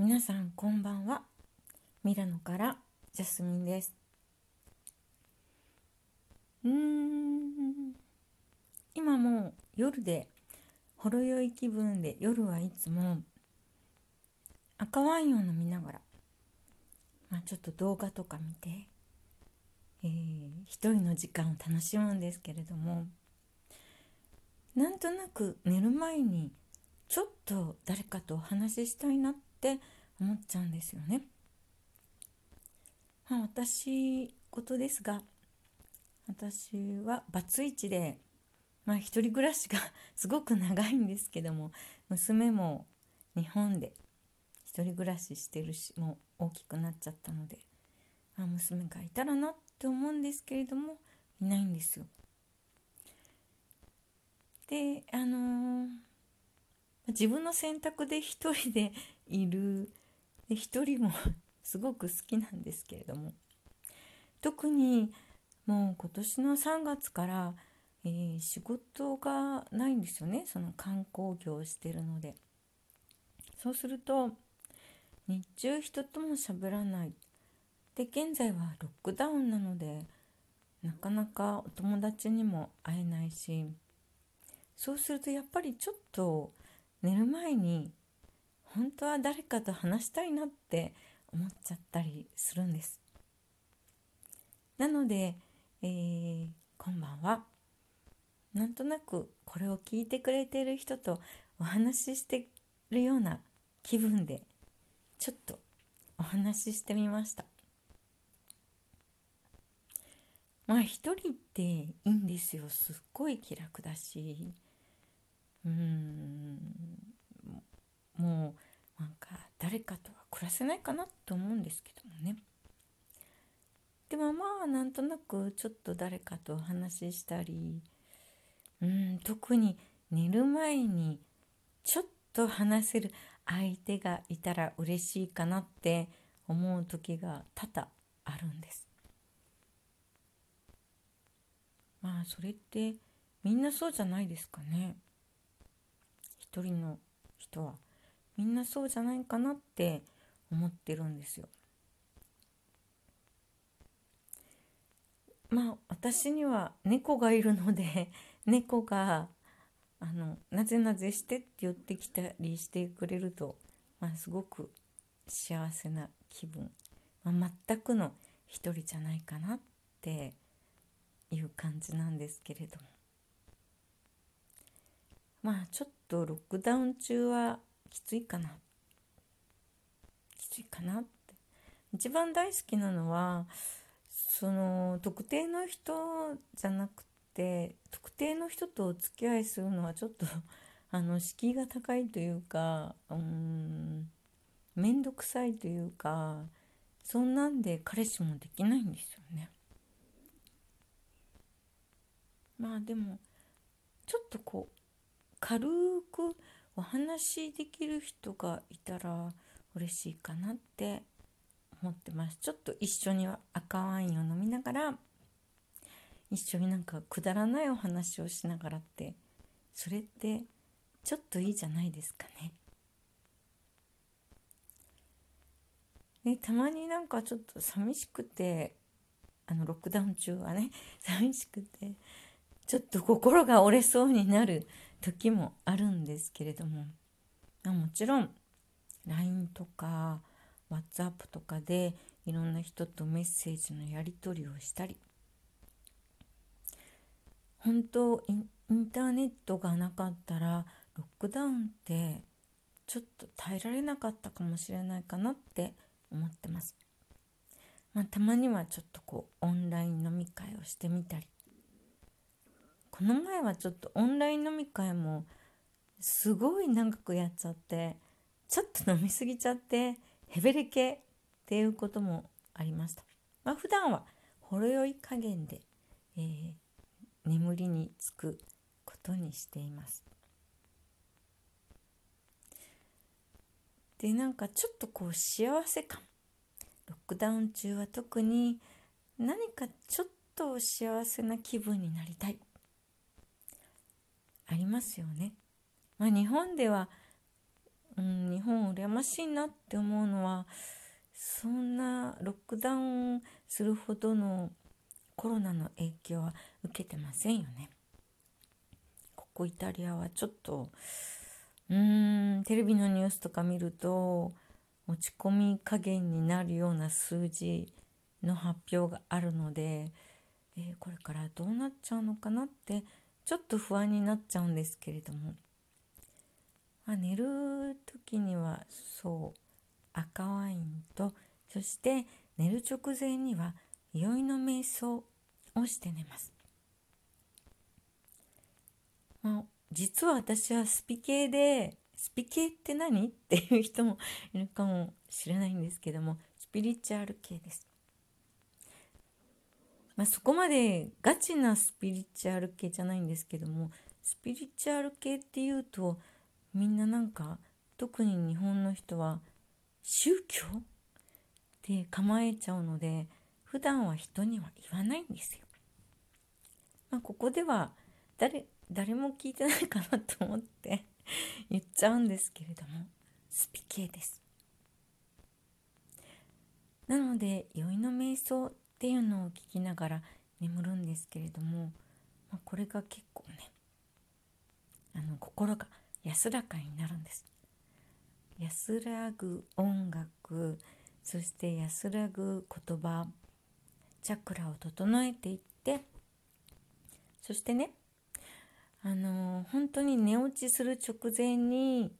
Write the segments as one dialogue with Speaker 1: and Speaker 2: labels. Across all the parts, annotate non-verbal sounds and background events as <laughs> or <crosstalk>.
Speaker 1: 皆さんこんばんは。ミラノからジャスミンです。うーん。今もう夜でほろ酔い気分で夜はいつも赤ワインを飲みながら、まあ、ちょっと動画とか見て、えー、一人の時間を楽しむんですけれどもなんとなく寝る前にちょっと誰かとお話ししたいなってって思っちゃうんですよね。まあ、私事ですが私はバツイチで、まあ、一人暮らしがすごく長いんですけども娘も日本で一人暮らししてるしもう大きくなっちゃったので、まあ、娘がいたらなって思うんですけれどもいないんですよ。であのー、自分の選択で一人でいる。で一人も <laughs> すごく好きなんですけれども。特にもう今年の3月から、えー、仕事がないんですよね。その観光業をしてるので。そうすると日中人とも喋らない。で現在はロックダウンなのでなかなかお友達にも会えないし。そうするとやっぱりちょっと寝る前に本当は誰かと話したいなって思っちゃったりするんです。なので、えー、こんばんはなんとなくこれを聞いてくれている人とお話ししてるような気分でちょっとお話ししてみました。まあ一人っていいんですよ。すっごい気楽だし。うん。もうなんか誰かとは暮らせないかなと思うんですけどもね。でもまあなんとなくちょっと誰かとお話ししたりうん特に寝る前にちょっと話せる相手がいたら嬉しいかなって思う時が多々あるんです。まあそれってみんなそうじゃないですかね。一人の人は。みんなそうじゃないかなって思ってるんですよ。まあ私には猫がいるので <laughs> 猫があのなぜなぜしてって言ってきたりしてくれると、まあ、すごく幸せな気分、まあ、全くの一人じゃないかなっていう感じなんですけれどもまあちょっとロックダウン中はきついかなきついかなって一番大好きなのはその特定の人じゃなくて特定の人とお付き合いするのはちょっと <laughs> あの敷居が高いというかうん面倒くさいというかそんなんで彼氏もできないんですよね。まあでもちょっとこう軽くお話できる人がいたら嬉しいかなって思ってますちょっと一緒に赤ワインを飲みながら一緒になんかくだらないお話をしながらってそれってちょっといいじゃないですかね。ねたまになんかちょっと寂しくてあのロックダウン中はね寂しくてちょっと心が折れそうになる時もあるんですけれどももちろん LINE とか WhatsApp とかでいろんな人とメッセージのやり取りをしたり本当インターネットがなかったらロックダウンってちょっと耐えられなかったかもしれないかなって思ってます。まあ、たまにはちょっとこうオンライン飲み会をしてみたりこの前はちょっとオンライン飲み会もすごい長くやっちゃってちょっと飲みすぎちゃってヘベレケっていうこともありました。まあ、普段はほろ酔い加減で、えー、眠りにつくことにしています。でなんかちょっとこう幸せ感ロックダウン中は特に何かちょっと幸せな気分になりたいありますよね。まあ、日本では、うん、日本羨ましいなって思うのはそんなロックダウンするほどのコロナの影響は受けてませんよね。ここイタリアはちょっとうーんテレビのニュースとか見ると落ち込み加減になるような数字の発表があるので、えー、これからどうなっちゃうのかなってちょっと不安になっちゃうんですけれども、まあ、寝る時にはそう赤ワインとそして寝る直前には酔いの瞑想をして寝ます。まあ、実は私はスピ系でスピ系って何？っていう人もいるかもしれないんですけどもスピリチュアル系です。まあ、そこまでガチなスピリチュアル系じゃないんですけどもスピリチュアル系っていうとみんななんか特に日本の人は宗教って構えちゃうので普段は人には言わないんですよ。まあ、ここでは誰誰も聞いてないかなと思って言っちゃうんですけれどもスピ系です。なので酔いの瞑想っていうのを聞きながら眠るんですけれども、まあ、これが結構ねあの心が安らかになるんです。安らぐ音楽そして安らぐ言葉チャクラを整えていってそしてねあの本当に寝落ちする直前に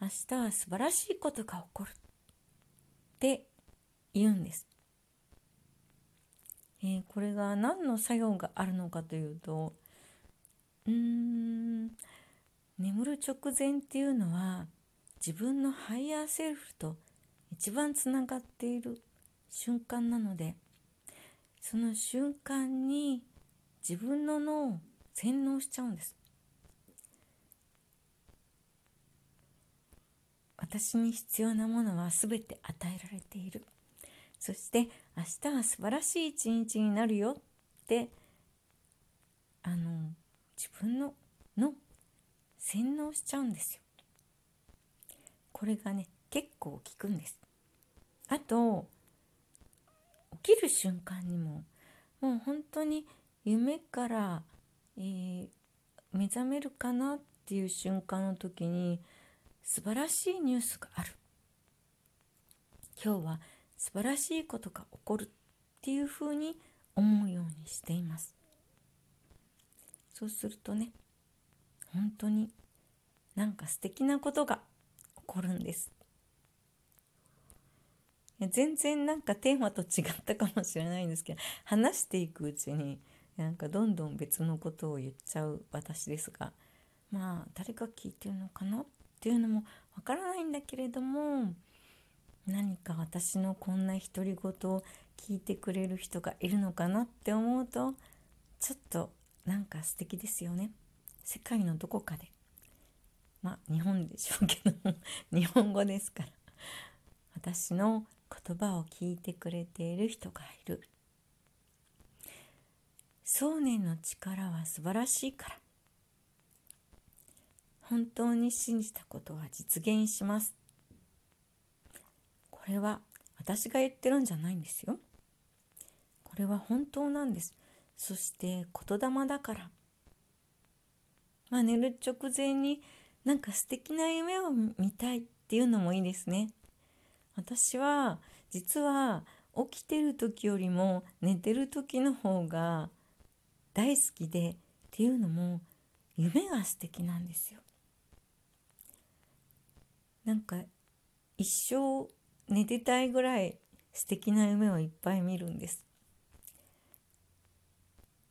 Speaker 1: 明日は素晴らしいことが起こるって言うんです。えー、これが何の作用があるのかというとうーん眠る直前っていうのは自分のハイヤーセルフと一番つながっている瞬間なのでその瞬間に自分の脳を洗脳しちゃうんです。私に必要なものは全て与えられている。そして明日は素晴らしい一日になるよってあの自分のの洗脳しちゃうんですよ。これがね結構効くんです。あと起きる瞬間にももう本当に夢から、えー、目覚めるかなっていう瞬間の時に素晴らしいニュースがある。今日は素晴らしいことが起こるっていうふうに思うようにしています。そうするとね本当になんか素敵なことが起こるんです。全然なんかテーマと違ったかもしれないんですけど話していくうちになんかどんどん別のことを言っちゃう私ですがまあ誰が聞いてるのかなっていうのもわからないんだけれども何か私のこんな独り言を聞いてくれる人がいるのかなって思うとちょっとなんか素敵ですよね。世界のどこかで。まあ日本でしょうけど <laughs> 日本語ですから。私の言葉を聞いてくれている人がいる。想念の力は素晴らしいから。本当に信じたことは実現します。れは私が言ってるんじゃないんですよ。これは本当なんです。そして言霊だから。まあ寝る直前になんか素敵な夢を見たいっていうのもいいですね。私は実は起きてる時よりも寝てる時の方が大好きでっていうのも夢が素敵なんですよ。なんか一生寝てたいぐらい素敵な夢をいっぱい見るんです。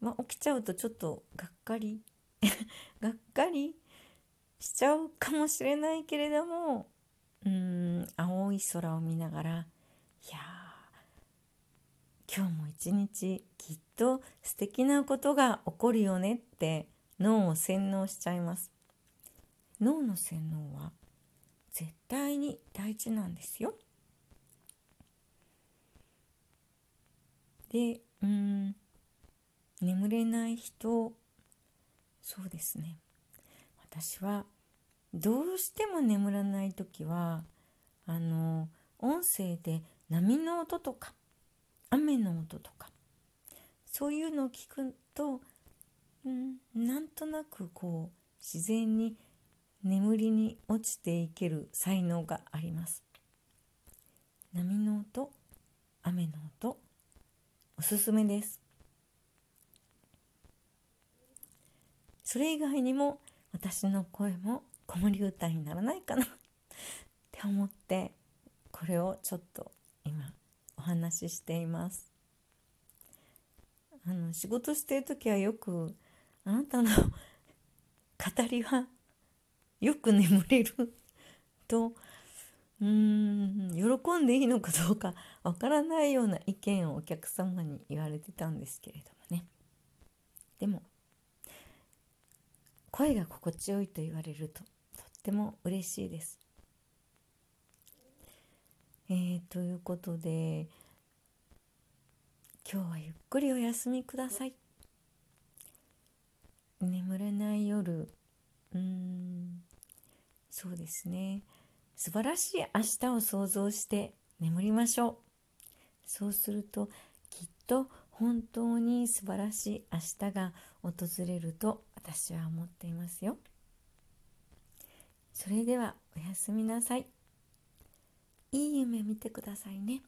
Speaker 1: まあ、起きちゃうとちょっとがっかり。<laughs> がっかりしちゃうかもしれないけれどもうん青い空を見ながらいや今日も一日きっと素敵なことが起こるよねって脳を洗脳しちゃいます。脳の洗脳は絶対に大事なんですよ。でうん眠れない人そうですね。私はどうしても眠らない時はあの音声で波の音とか雨の音とかそういうのを聞くと、うん、なんとなくこう自然に眠りに落ちていける才能があります。波の音雨の音おすすめです。それ以外にも私の声も子守歌にならないかな。って思ってこれをちょっと今お話ししています。あの仕事してる時はよくあなたの <laughs> 語りはよく眠れるとうーん喜んでいいのかどうかわからないような意見をお客様に言われてたんですけれどもねでも声が心地よいと言われるととっても嬉しいです。えー、ということで今日はゆっくりお休みください。眠れない夜うんそうですね素晴らしい明日を想像して眠りましょう。そうするときっと本当に素晴らしい明日が訪れると私は思っていますよ。それではおやすみなさい。いい夢見てくださいね。